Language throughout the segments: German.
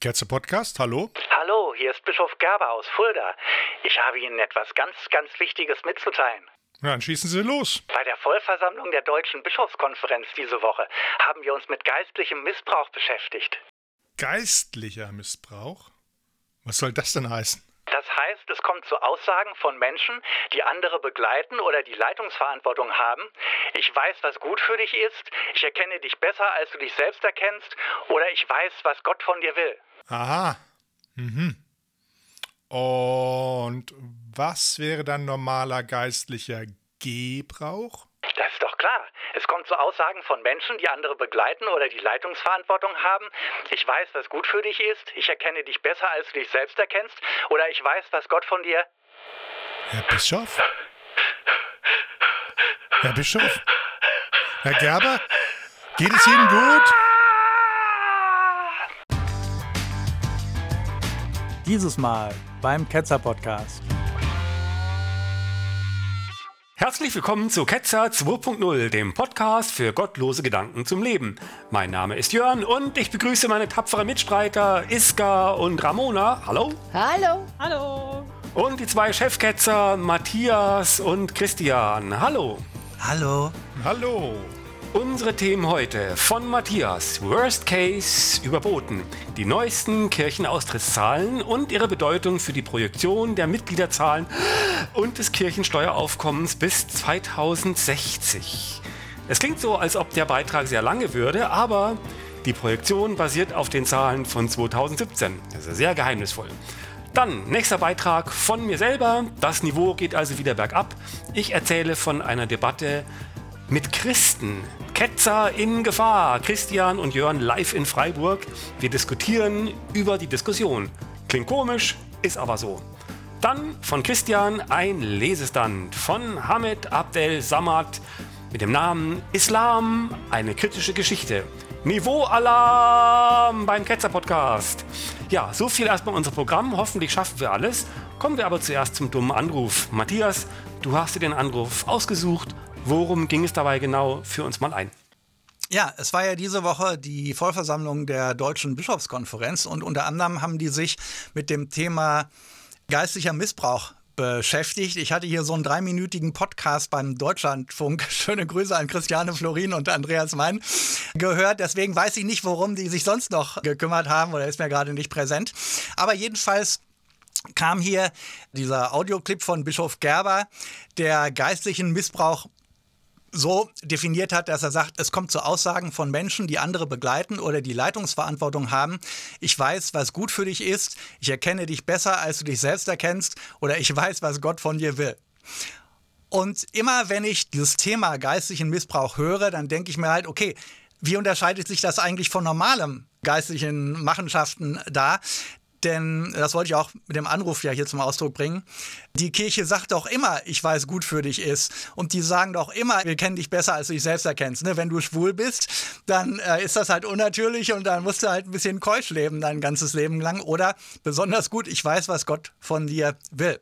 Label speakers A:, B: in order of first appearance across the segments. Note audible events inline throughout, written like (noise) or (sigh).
A: Kerze Podcast, hallo?
B: Hallo, hier ist Bischof Gerber aus Fulda. Ich habe Ihnen etwas ganz, ganz Wichtiges mitzuteilen.
A: Ja, dann schießen Sie los.
B: Bei der Vollversammlung der Deutschen Bischofskonferenz diese Woche haben wir uns mit geistlichem Missbrauch beschäftigt.
A: Geistlicher Missbrauch? Was soll das denn heißen?
B: Das heißt, es kommt zu Aussagen von Menschen, die andere begleiten oder die Leitungsverantwortung haben. Ich weiß, was gut für dich ist. Ich erkenne dich besser, als du dich selbst erkennst. Oder ich weiß, was Gott von dir will.
A: Aha. Mhm. Und was wäre dann normaler geistlicher Gebrauch?
B: Das ist doch klar. Es kommt zu Aussagen von Menschen, die andere begleiten oder die Leitungsverantwortung haben. Ich weiß, was gut für dich ist. Ich erkenne dich besser, als du dich selbst erkennst. Oder ich weiß, was Gott von dir.
A: Herr Bischof? Herr Bischof? Herr Gerber? Geht es Ihnen gut?
C: Dieses Mal beim Ketzer Podcast.
D: Herzlich willkommen zu Ketzer 2.0, dem Podcast für gottlose Gedanken zum Leben. Mein Name ist Jörn und ich begrüße meine tapferen Mitstreiter Iska und Ramona. Hallo.
E: Hallo.
F: Hallo.
D: Und die zwei Chefketzer Matthias und Christian. Hallo.
C: Hallo.
A: Hallo.
D: Unsere Themen heute von Matthias. Worst Case überboten. Die neuesten Kirchenaustrittszahlen und ihre Bedeutung für die Projektion der Mitgliederzahlen und des Kirchensteueraufkommens bis 2060. Es klingt so, als ob der Beitrag sehr lange würde, aber die Projektion basiert auf den Zahlen von 2017. Das ist sehr geheimnisvoll. Dann, nächster Beitrag von mir selber. Das Niveau geht also wieder bergab. Ich erzähle von einer Debatte mit Christen. Ketzer in Gefahr. Christian und Jörn live in Freiburg. Wir diskutieren über die Diskussion. Klingt komisch, ist aber so. Dann von Christian ein Lesestand von Hamid Abdel Samad mit dem Namen Islam, eine kritische Geschichte. Niveau-Alarm beim Ketzer-Podcast. Ja, so viel erstmal unser Programm. Hoffentlich schaffen wir alles. Kommen wir aber zuerst zum dummen Anruf. Matthias, du hast dir den Anruf ausgesucht. Worum ging es dabei genau? Für uns mal ein.
C: Ja, es war ja diese Woche die Vollversammlung der Deutschen Bischofskonferenz und unter anderem haben die sich mit dem Thema geistlicher Missbrauch beschäftigt. Ich hatte hier so einen dreiminütigen Podcast beim Deutschlandfunk. (laughs) Schöne Grüße an Christiane Florin und Andreas Mein gehört. Deswegen weiß ich nicht, worum die sich sonst noch gekümmert haben oder ist mir gerade nicht präsent. Aber jedenfalls kam hier dieser Audioclip von Bischof Gerber, der geistlichen Missbrauch so definiert hat, dass er sagt, es kommt zu Aussagen von Menschen, die andere begleiten oder die Leitungsverantwortung haben. Ich weiß, was gut für dich ist. Ich erkenne dich besser, als du dich selbst erkennst. Oder ich weiß, was Gott von dir will. Und immer wenn ich dieses Thema geistlichen Missbrauch höre, dann denke ich mir halt, okay, wie unterscheidet sich das eigentlich von normalem geistlichen Machenschaften da? Denn das wollte ich auch mit dem Anruf ja hier zum Ausdruck bringen. Die Kirche sagt doch immer, ich weiß gut für dich ist. Und die sagen doch immer, wir kennen dich besser, als du dich selbst erkennst. Ne? Wenn du schwul bist, dann äh, ist das halt unnatürlich und dann musst du halt ein bisschen keusch leben dein ganzes Leben lang. Oder besonders gut, ich weiß, was Gott von dir will.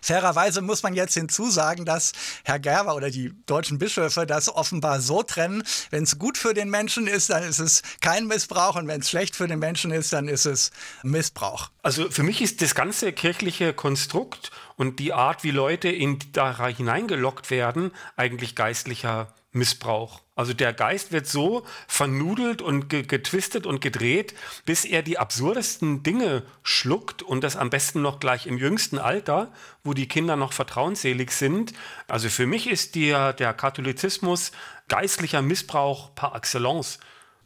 C: Fairerweise muss man jetzt hinzusagen, dass Herr Gerber oder die deutschen Bischöfe das offenbar so trennen, wenn es gut für den Menschen ist, dann ist es kein Missbrauch und wenn es schlecht für den Menschen ist, dann ist es Missbrauch.
D: Also für mich ist das ganze kirchliche Konstrukt und die Art, wie Leute in da hineingelockt werden, eigentlich geistlicher Missbrauch. Also der Geist wird so vernudelt und getwistet und gedreht, bis er die absurdesten Dinge schluckt und das am besten noch gleich im jüngsten Alter, wo die Kinder noch vertrauensselig sind. Also für mich ist der, der Katholizismus geistlicher Missbrauch par excellence.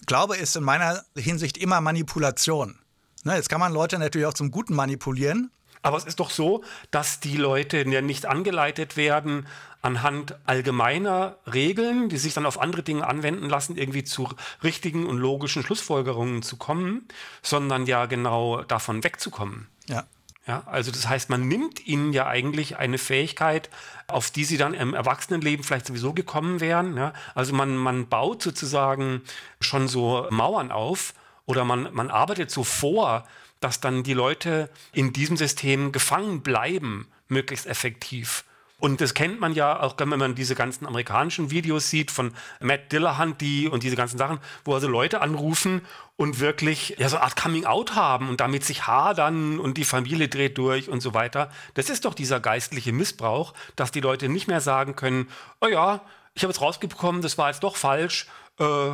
C: Glaube ist in meiner Hinsicht immer Manipulation. Ne, jetzt kann man Leute natürlich auch zum Guten manipulieren,
D: aber es ist doch so, dass die Leute nicht angeleitet werden, anhand allgemeiner Regeln, die sich dann auf andere Dinge anwenden lassen, irgendwie zu richtigen und logischen Schlussfolgerungen zu kommen, sondern ja genau davon wegzukommen.
C: Ja.
D: Ja, also das heißt, man nimmt ihnen ja eigentlich eine Fähigkeit, auf die sie dann im Erwachsenenleben vielleicht sowieso gekommen wären. Ja? Also man, man baut sozusagen schon so Mauern auf oder man, man arbeitet so vor, dass dann die Leute in diesem System gefangen bleiben, möglichst effektiv. Und das kennt man ja auch, wenn man diese ganzen amerikanischen Videos sieht von Matt Dillahunt und diese ganzen Sachen, wo also Leute anrufen und wirklich ja so eine Art Coming Out haben und damit sich hadern und die Familie dreht durch und so weiter. Das ist doch dieser geistliche Missbrauch, dass die Leute nicht mehr sagen können, oh ja, ich habe jetzt rausgekommen, das war jetzt doch falsch. Äh,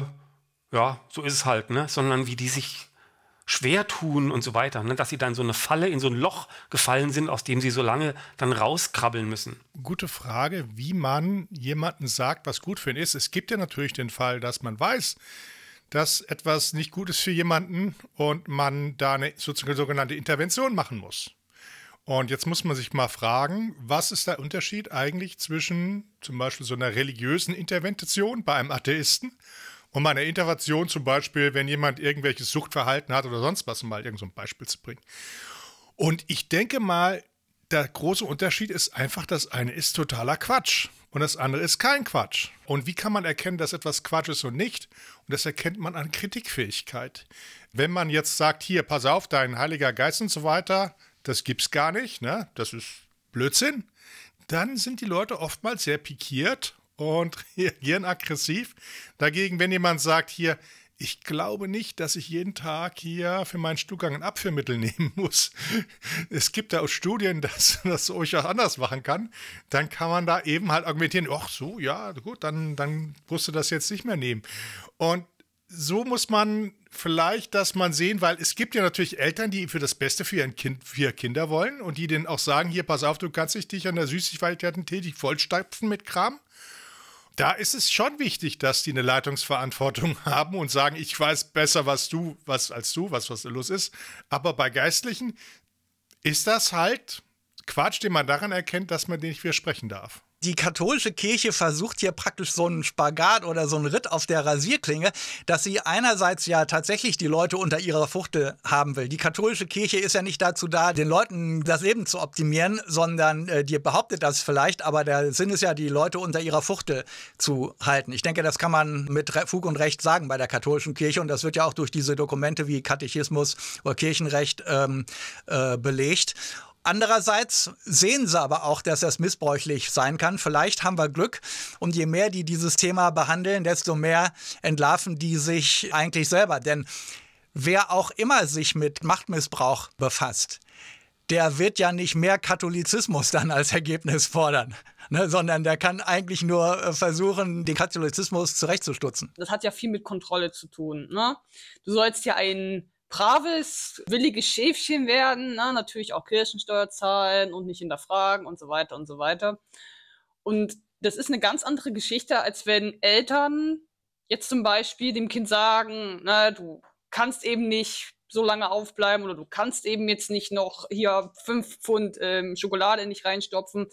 D: ja, so ist es halt, ne? Sondern wie die sich schwer tun und so weiter, ne? dass sie dann so eine Falle in so ein Loch gefallen sind, aus dem sie so lange dann rauskrabbeln müssen.
A: Gute Frage, wie man jemanden sagt, was gut für ihn ist. Es gibt ja natürlich den Fall, dass man weiß, dass etwas nicht gut ist für jemanden und man da eine sogenannte Intervention machen muss. Und jetzt muss man sich mal fragen, was ist der Unterschied eigentlich zwischen zum Beispiel so einer religiösen Intervention bei einem Atheisten und meiner Intervention zum Beispiel, wenn jemand irgendwelches Suchtverhalten hat oder sonst was, um mal irgendein so Beispiel zu bringen. Und ich denke mal, der große Unterschied ist einfach, das eine ist totaler Quatsch und das andere ist kein Quatsch. Und wie kann man erkennen, dass etwas Quatsch ist und nicht? Und das erkennt man an Kritikfähigkeit. Wenn man jetzt sagt, hier, pass auf, dein Heiliger Geist und so weiter, das gibt's gar nicht, ne? Das ist Blödsinn. Dann sind die Leute oftmals sehr pikiert und (laughs) reagieren aggressiv. Dagegen, wenn jemand sagt, hier, ich glaube nicht, dass ich jeden Tag hier für meinen Stuhlgang ein Abführmittel (laughs) nehmen muss. Es gibt da auch Studien, (laughs) dass das euch auch anders machen kann. Dann kann man da eben halt argumentieren, ach so, ja, gut, dann, dann musst du das jetzt nicht mehr nehmen. Und so muss man vielleicht dass man sehen, weil es gibt ja natürlich Eltern, die für das Beste für, ihren kind, für ihre Kinder wollen und die denen auch sagen, hier, pass auf, du kannst dich an der Süßigkeiten tätig vollstopfen mit Kram. Da ist es schon wichtig, dass die eine Leitungsverantwortung (laughs) haben und sagen, ich weiß besser, was du, was als du, was was los ist. Aber bei Geistlichen ist das halt Quatsch, den man daran erkennt, dass man den nicht widersprechen darf
C: die katholische Kirche versucht hier praktisch so einen Spagat oder so einen Ritt auf der Rasierklinge, dass sie einerseits ja tatsächlich die Leute unter ihrer Fuchte haben will. Die katholische Kirche ist ja nicht dazu da, den Leuten das Leben zu optimieren, sondern äh, die behauptet das vielleicht, aber der Sinn ist ja, die Leute unter ihrer Fuchte zu halten. Ich denke, das kann man mit Fug und Recht sagen bei der katholischen Kirche und das wird ja auch durch diese Dokumente wie Katechismus oder Kirchenrecht ähm, äh, belegt. Andererseits sehen sie aber auch, dass das missbräuchlich sein kann. Vielleicht haben wir Glück und je mehr die dieses Thema behandeln, desto mehr entlarven die sich eigentlich selber. Denn wer auch immer sich mit Machtmissbrauch befasst, der wird ja nicht mehr Katholizismus dann als Ergebnis fordern, ne, sondern der kann eigentlich nur äh, versuchen, den Katholizismus zurechtzustutzen.
E: Das hat ja viel mit Kontrolle zu tun. Ne? Du sollst ja einen braves, williges Schäfchen werden, na, natürlich auch Kirchensteuer zahlen und nicht hinterfragen und so weiter und so weiter. Und das ist eine ganz andere Geschichte, als wenn Eltern jetzt zum Beispiel dem Kind sagen, na, du kannst eben nicht so lange aufbleiben oder du kannst eben jetzt nicht noch hier fünf Pfund ähm, Schokolade nicht reinstopfen.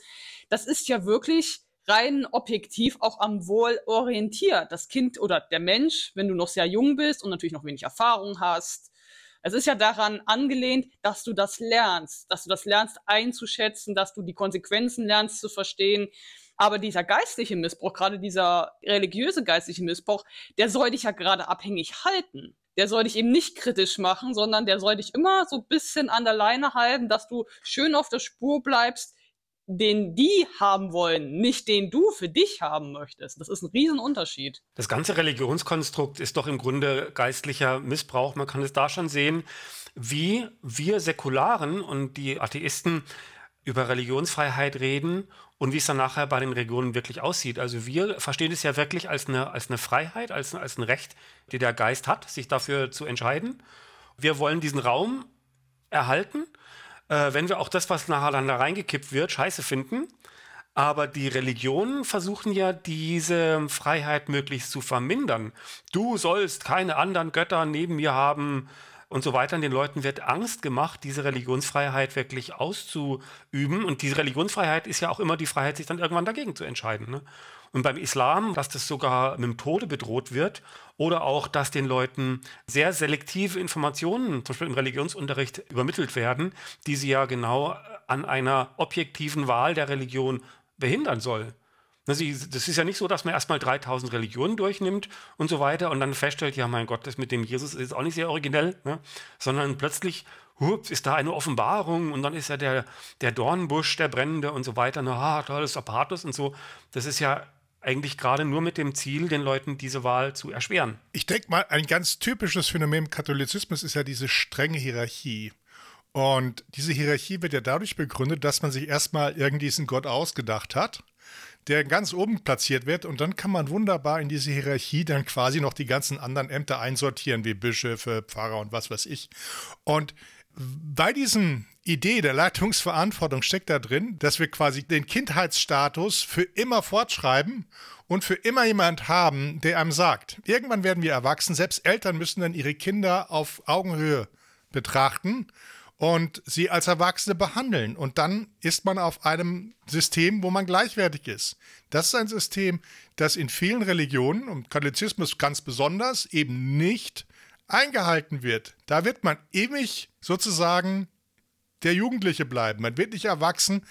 E: Das ist ja wirklich rein objektiv auch am Wohl orientiert. Das Kind oder der Mensch, wenn du noch sehr jung bist und natürlich noch wenig Erfahrung hast, es ist ja daran angelehnt, dass du das lernst, dass du das lernst einzuschätzen, dass du die Konsequenzen lernst zu verstehen. Aber dieser geistliche Missbrauch, gerade dieser religiöse geistliche Missbrauch, der soll dich ja gerade abhängig halten. Der soll dich eben nicht kritisch machen, sondern der soll dich immer so ein bisschen an der Leine halten, dass du schön auf der Spur bleibst, den die haben wollen, nicht den du für dich haben möchtest. Das ist ein Riesenunterschied.
D: Das ganze Religionskonstrukt ist doch im Grunde geistlicher Missbrauch. Man kann es da schon sehen, wie wir Säkularen und die Atheisten über Religionsfreiheit reden und wie es dann nachher bei den Religionen wirklich aussieht. Also wir verstehen es ja wirklich als eine, als eine Freiheit, als, als ein Recht, die der Geist hat, sich dafür zu entscheiden. Wir wollen diesen Raum erhalten äh, wenn wir auch das, was nachher dann da reingekippt wird, scheiße finden. Aber die Religionen versuchen ja, diese Freiheit möglichst zu vermindern. Du sollst keine anderen Götter neben mir haben und so weiter. Und den Leuten wird Angst gemacht, diese Religionsfreiheit wirklich auszuüben. Und diese Religionsfreiheit ist ja auch immer die Freiheit, sich dann irgendwann dagegen zu entscheiden. Ne? Und beim Islam, dass das sogar mit dem Tode bedroht wird oder auch, dass den Leuten sehr selektive Informationen, zum Beispiel im Religionsunterricht, übermittelt werden, die sie ja genau an einer objektiven Wahl der Religion behindern soll. Das ist ja nicht so, dass man erstmal 3000 Religionen durchnimmt und so weiter und dann feststellt, ja, mein Gott, das mit dem Jesus ist auch nicht sehr originell, ne? sondern plötzlich hups, ist da eine Offenbarung und dann ist ja der, der Dornbusch, der brennende und so weiter. Na, tolles Aparatus und so. Das ist ja eigentlich gerade nur mit dem Ziel, den Leuten diese Wahl zu erschweren.
A: Ich denke mal, ein ganz typisches Phänomen im Katholizismus ist ja diese strenge Hierarchie. Und diese Hierarchie wird ja dadurch begründet, dass man sich erstmal irgendwie diesen Gott ausgedacht hat, der ganz oben platziert wird. Und dann kann man wunderbar in diese Hierarchie dann quasi noch die ganzen anderen Ämter einsortieren, wie Bischöfe, Pfarrer und was weiß ich. Und bei diesem Idee der Leitungsverantwortung steckt da drin, dass wir quasi den Kindheitsstatus für immer fortschreiben und für immer jemand haben, der einem sagt, irgendwann werden wir erwachsen, selbst Eltern müssen dann ihre Kinder auf Augenhöhe betrachten und sie als Erwachsene behandeln. Und dann ist man auf einem System, wo man gleichwertig ist. Das ist ein System, das in vielen Religionen und Katholizismus ganz besonders eben nicht eingehalten wird. Da wird man ewig sozusagen der Jugendliche bleiben. Man wird nicht erwachsen,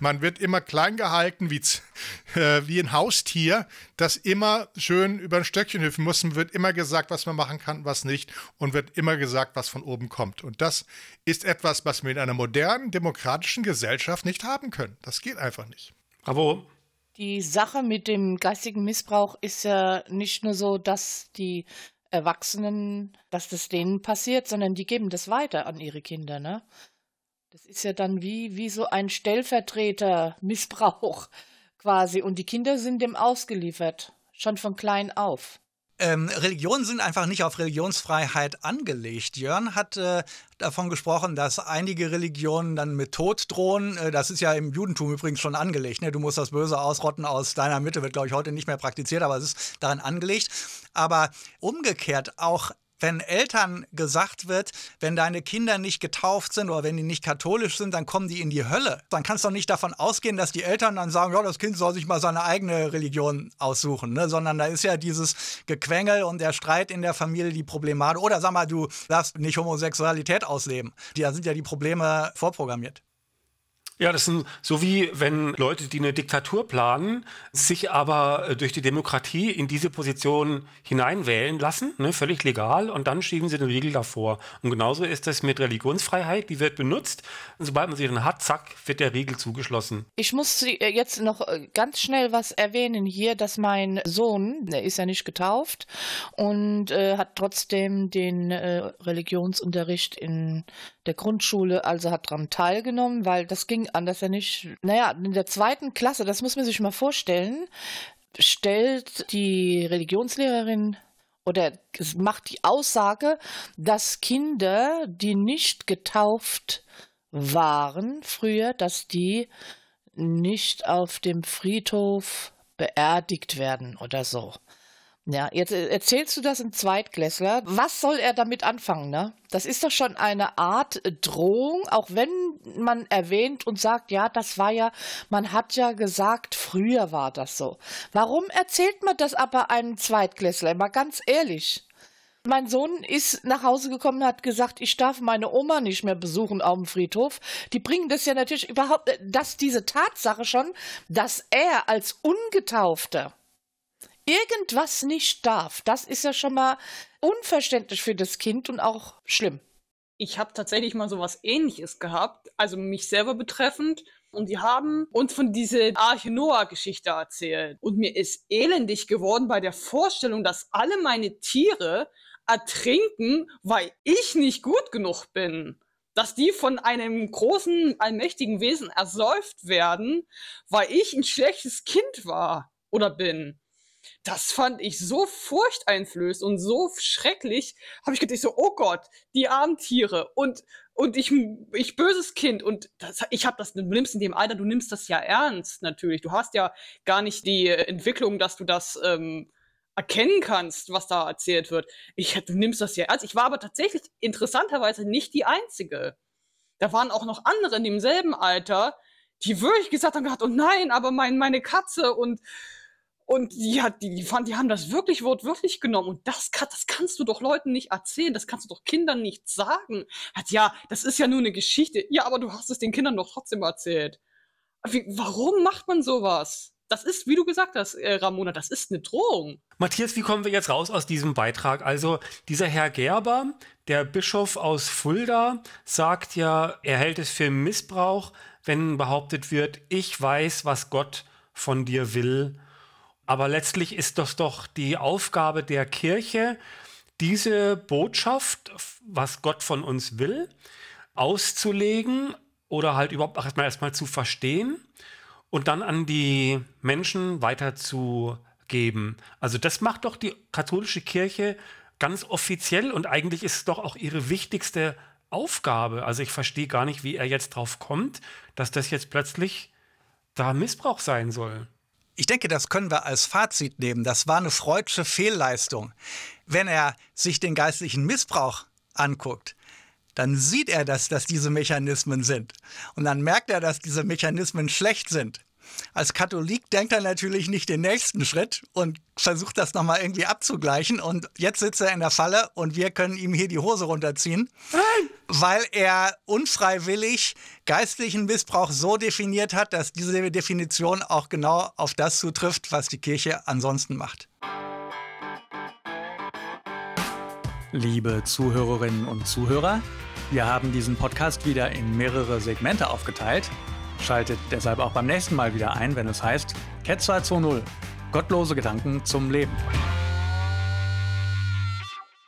A: man wird immer klein gehalten wie, (laughs) äh, wie ein Haustier, das immer schön über ein Stöckchen hüpfen muss. Man wird immer gesagt, was man machen kann, was nicht und wird immer gesagt, was von oben kommt. Und das ist etwas, was wir in einer modernen, demokratischen Gesellschaft nicht haben können. Das geht einfach nicht.
D: Bravo.
F: Die Sache mit dem geistigen Missbrauch ist ja nicht nur so, dass die Erwachsenen, dass das denen passiert, sondern die geben das weiter an ihre Kinder, ne? Das ist ja dann wie, wie so ein Stellvertreter-Missbrauch (laughs) quasi. Und die Kinder sind dem ausgeliefert, schon von klein auf.
C: Ähm, Religionen sind einfach nicht auf Religionsfreiheit angelegt. Jörn hat äh, davon gesprochen, dass einige Religionen dann mit Tod drohen. Äh, das ist ja im Judentum übrigens schon angelegt. Ne? Du musst das Böse ausrotten aus deiner Mitte, wird, glaube ich, heute nicht mehr praktiziert, aber es ist daran angelegt. Aber umgekehrt auch wenn Eltern gesagt wird, wenn deine Kinder nicht getauft sind oder wenn die nicht katholisch sind, dann kommen die in die Hölle. Dann kannst du nicht davon ausgehen, dass die Eltern dann sagen, ja, das Kind soll sich mal seine eigene Religion aussuchen, ne? sondern da ist ja dieses Gequengel und der Streit in der Familie die Problematik. Oder sag mal, du darfst nicht Homosexualität ausleben. Da sind ja die Probleme vorprogrammiert.
D: Ja, das sind so wie wenn Leute, die eine Diktatur planen, sich aber äh, durch die Demokratie in diese Position hineinwählen lassen, ne, völlig legal, und dann schieben sie den Riegel davor. Und genauso ist das mit Religionsfreiheit, die wird benutzt. Und sobald man sie dann hat, zack, wird der Riegel zugeschlossen.
F: Ich muss äh, jetzt noch äh, ganz schnell was erwähnen hier, dass mein Sohn, der ist ja nicht getauft und äh, hat trotzdem den äh, Religionsunterricht in der Grundschule, also hat daran teilgenommen, weil das ging anders ja nicht. Naja, in der zweiten Klasse, das muss man sich mal vorstellen, stellt die Religionslehrerin oder macht die Aussage, dass Kinder, die nicht getauft waren früher, dass die nicht auf dem Friedhof beerdigt werden oder so. Ja, jetzt äh, erzählst du das im Zweitklässler. Was soll er damit anfangen, ne? Das ist doch schon eine Art Drohung, auch wenn man erwähnt und sagt, ja, das war ja, man hat ja gesagt, früher war das so. Warum erzählt man das aber einem Zweitklässler? Mal ganz ehrlich. Mein Sohn ist nach Hause gekommen und hat gesagt, ich darf meine Oma nicht mehr besuchen auf dem Friedhof. Die bringen das ja natürlich überhaupt, äh, dass diese Tatsache schon, dass er als Ungetaufter irgendwas nicht darf, das ist ja schon mal unverständlich für das Kind und auch schlimm.
E: Ich habe tatsächlich mal so was ähnliches gehabt, also mich selber betreffend. Und die haben uns von dieser Arche Noah-Geschichte erzählt. Und mir ist elendig geworden bei der Vorstellung, dass alle meine Tiere ertrinken, weil ich nicht gut genug bin. Dass die von einem großen, allmächtigen Wesen ersäuft werden, weil ich ein schlechtes Kind war oder bin das fand ich so furchteinflößend und so schrecklich, habe ich gedacht, so, oh Gott, die armen Tiere und, und ich, ich böses Kind und das, ich habe das, du nimmst in dem Alter, du nimmst das ja ernst natürlich. Du hast ja gar nicht die Entwicklung, dass du das ähm, erkennen kannst, was da erzählt wird. Ich, du nimmst das ja ernst. Ich war aber tatsächlich interessanterweise nicht die Einzige. Da waren auch noch andere in demselben Alter, die wirklich gesagt haben, oh nein, aber mein, meine Katze und und die hat, die, die fand, die haben das wirklich wortwörtlich genommen. Und das, das kannst du doch Leuten nicht erzählen. Das kannst du doch Kindern nicht sagen. Hat, ja, das ist ja nur eine Geschichte. Ja, aber du hast es den Kindern doch trotzdem erzählt. Wie, warum macht man sowas? das ist, wie du gesagt hast, äh, Ramona, das ist eine Drohung.
D: Matthias, wie kommen wir jetzt raus aus diesem Beitrag? Also dieser Herr Gerber, der Bischof aus Fulda, sagt ja, er hält es für Missbrauch, wenn behauptet wird, ich weiß, was Gott von dir will. Aber letztlich ist das doch die Aufgabe der Kirche, diese Botschaft, was Gott von uns will, auszulegen oder halt überhaupt erstmal erstmal zu verstehen und dann an die Menschen weiterzugeben. Also das macht doch die katholische Kirche ganz offiziell und eigentlich ist es doch auch ihre wichtigste Aufgabe. Also ich verstehe gar nicht, wie er jetzt drauf kommt, dass das jetzt plötzlich da Missbrauch sein soll.
C: Ich denke, das können wir als Fazit nehmen. Das war eine freudsche Fehlleistung. Wenn er sich den geistlichen Missbrauch anguckt, dann sieht er, dass das diese Mechanismen sind. Und dann merkt er, dass diese Mechanismen schlecht sind. Als Katholik denkt er natürlich nicht den nächsten Schritt und versucht das nochmal irgendwie abzugleichen. Und jetzt sitzt er in der Falle und wir können ihm hier die Hose runterziehen, Nein. weil er unfreiwillig geistlichen Missbrauch so definiert hat, dass diese Definition auch genau auf das zutrifft, was die Kirche ansonsten macht.
G: Liebe Zuhörerinnen und Zuhörer, wir haben diesen Podcast wieder in mehrere Segmente aufgeteilt. Schaltet deshalb auch beim nächsten Mal wieder ein, wenn es heißt Ketzer 2.0. Gottlose Gedanken zum Leben.